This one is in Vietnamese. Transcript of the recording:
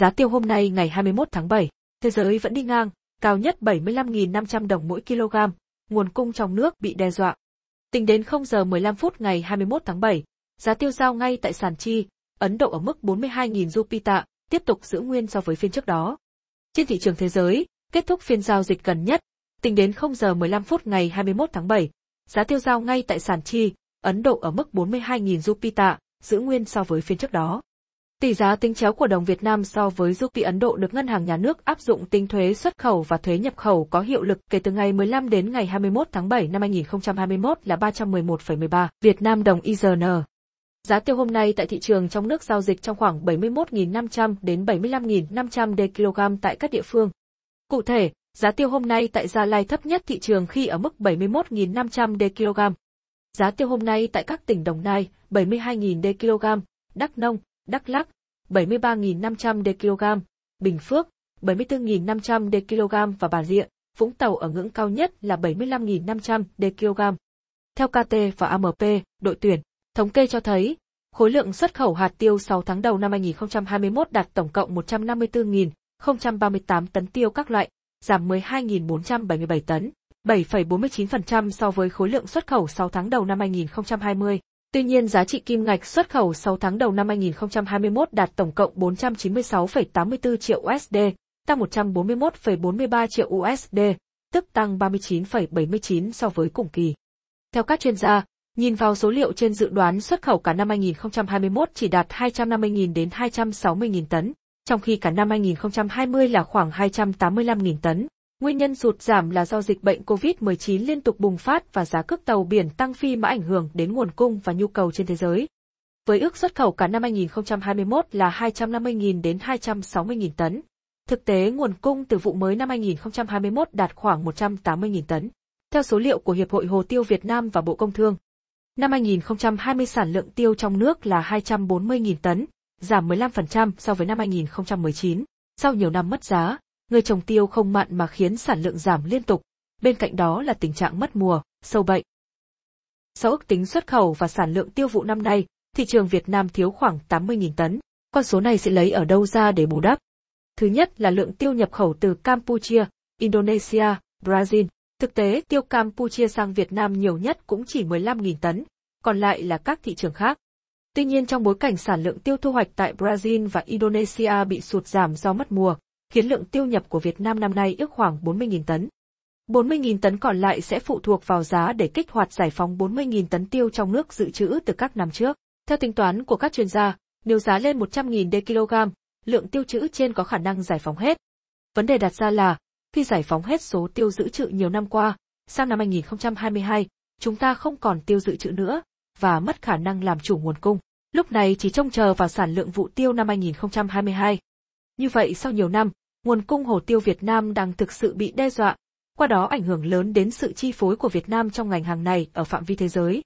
Giá tiêu hôm nay ngày 21 tháng 7, thế giới vẫn đi ngang, cao nhất 75.500 đồng mỗi kg, nguồn cung trong nước bị đe dọa. Tính đến 0 giờ 15 phút ngày 21 tháng 7, giá tiêu giao ngay tại sàn chi, Ấn Độ ở mức 42.000 rupee tạ, tiếp tục giữ nguyên so với phiên trước đó. Trên thị trường thế giới, kết thúc phiên giao dịch gần nhất, tính đến 0 giờ 15 phút ngày 21 tháng 7, giá tiêu giao ngay tại sàn chi, Ấn Độ ở mức 42.000 rupee tạ, giữ nguyên so với phiên trước đó. Tỷ giá tính chéo của đồng Việt Nam so với rupee Ấn Độ được Ngân hàng Nhà nước áp dụng tính thuế xuất khẩu và thuế nhập khẩu có hiệu lực kể từ ngày 15 đến ngày 21 tháng 7 năm 2021 là 311,13 Việt Nam đồng IRN. Giá tiêu hôm nay tại thị trường trong nước giao dịch trong khoảng 71.500 đến 75.500 đề kg tại các địa phương. Cụ thể, giá tiêu hôm nay tại Gia Lai thấp nhất thị trường khi ở mức 71.500 đề kg. Giá tiêu hôm nay tại các tỉnh Đồng Nai, 72.000 đề kg, Đắk Nông, Đắk Lắk, 73.500 đê kg, Bình Phước, 74.500 đê kg và Bà Rịa, Vũng Tàu ở ngưỡng cao nhất là 75.500 đê kg. Theo KT và AMP, đội tuyển, thống kê cho thấy, khối lượng xuất khẩu hạt tiêu 6 tháng đầu năm 2021 đạt tổng cộng 154.038 tấn tiêu các loại, giảm 12.477 tấn, 7,49% so với khối lượng xuất khẩu 6 tháng đầu năm 2020. Tuy nhiên giá trị kim ngạch xuất khẩu 6 tháng đầu năm 2021 đạt tổng cộng 496,84 triệu USD, tăng 141,43 triệu USD, tức tăng 39,79 so với cùng kỳ. Theo các chuyên gia, nhìn vào số liệu trên dự đoán xuất khẩu cả năm 2021 chỉ đạt 250.000 đến 260.000 tấn, trong khi cả năm 2020 là khoảng 285.000 tấn. Nguyên nhân sụt giảm là do dịch bệnh COVID-19 liên tục bùng phát và giá cước tàu biển tăng phi mã ảnh hưởng đến nguồn cung và nhu cầu trên thế giới. Với ước xuất khẩu cả năm 2021 là 250.000 đến 260.000 tấn. Thực tế nguồn cung từ vụ mới năm 2021 đạt khoảng 180.000 tấn. Theo số liệu của Hiệp hội Hồ tiêu Việt Nam và Bộ Công Thương, năm 2020 sản lượng tiêu trong nước là 240.000 tấn, giảm 15% so với năm 2019. Sau nhiều năm mất giá, người trồng tiêu không mặn mà khiến sản lượng giảm liên tục, bên cạnh đó là tình trạng mất mùa, sâu bệnh. Sau ước tính xuất khẩu và sản lượng tiêu vụ năm nay, thị trường Việt Nam thiếu khoảng 80.000 tấn. Con số này sẽ lấy ở đâu ra để bù đắp? Thứ nhất là lượng tiêu nhập khẩu từ Campuchia, Indonesia, Brazil. Thực tế, tiêu Campuchia sang Việt Nam nhiều nhất cũng chỉ 15.000 tấn, còn lại là các thị trường khác. Tuy nhiên trong bối cảnh sản lượng tiêu thu hoạch tại Brazil và Indonesia bị sụt giảm do mất mùa, khiến lượng tiêu nhập của Việt Nam năm nay ước khoảng 40.000 tấn. 40.000 tấn còn lại sẽ phụ thuộc vào giá để kích hoạt giải phóng 40.000 tấn tiêu trong nước dự trữ từ các năm trước. Theo tính toán của các chuyên gia, nếu giá lên 100.000 đê kg, lượng tiêu trữ trên có khả năng giải phóng hết. Vấn đề đặt ra là, khi giải phóng hết số tiêu dự trữ nhiều năm qua, sang năm 2022, chúng ta không còn tiêu dự trữ nữa, và mất khả năng làm chủ nguồn cung. Lúc này chỉ trông chờ vào sản lượng vụ tiêu năm 2022. Như vậy sau nhiều năm, nguồn cung hồ tiêu Việt Nam đang thực sự bị đe dọa, qua đó ảnh hưởng lớn đến sự chi phối của Việt Nam trong ngành hàng này ở phạm vi thế giới.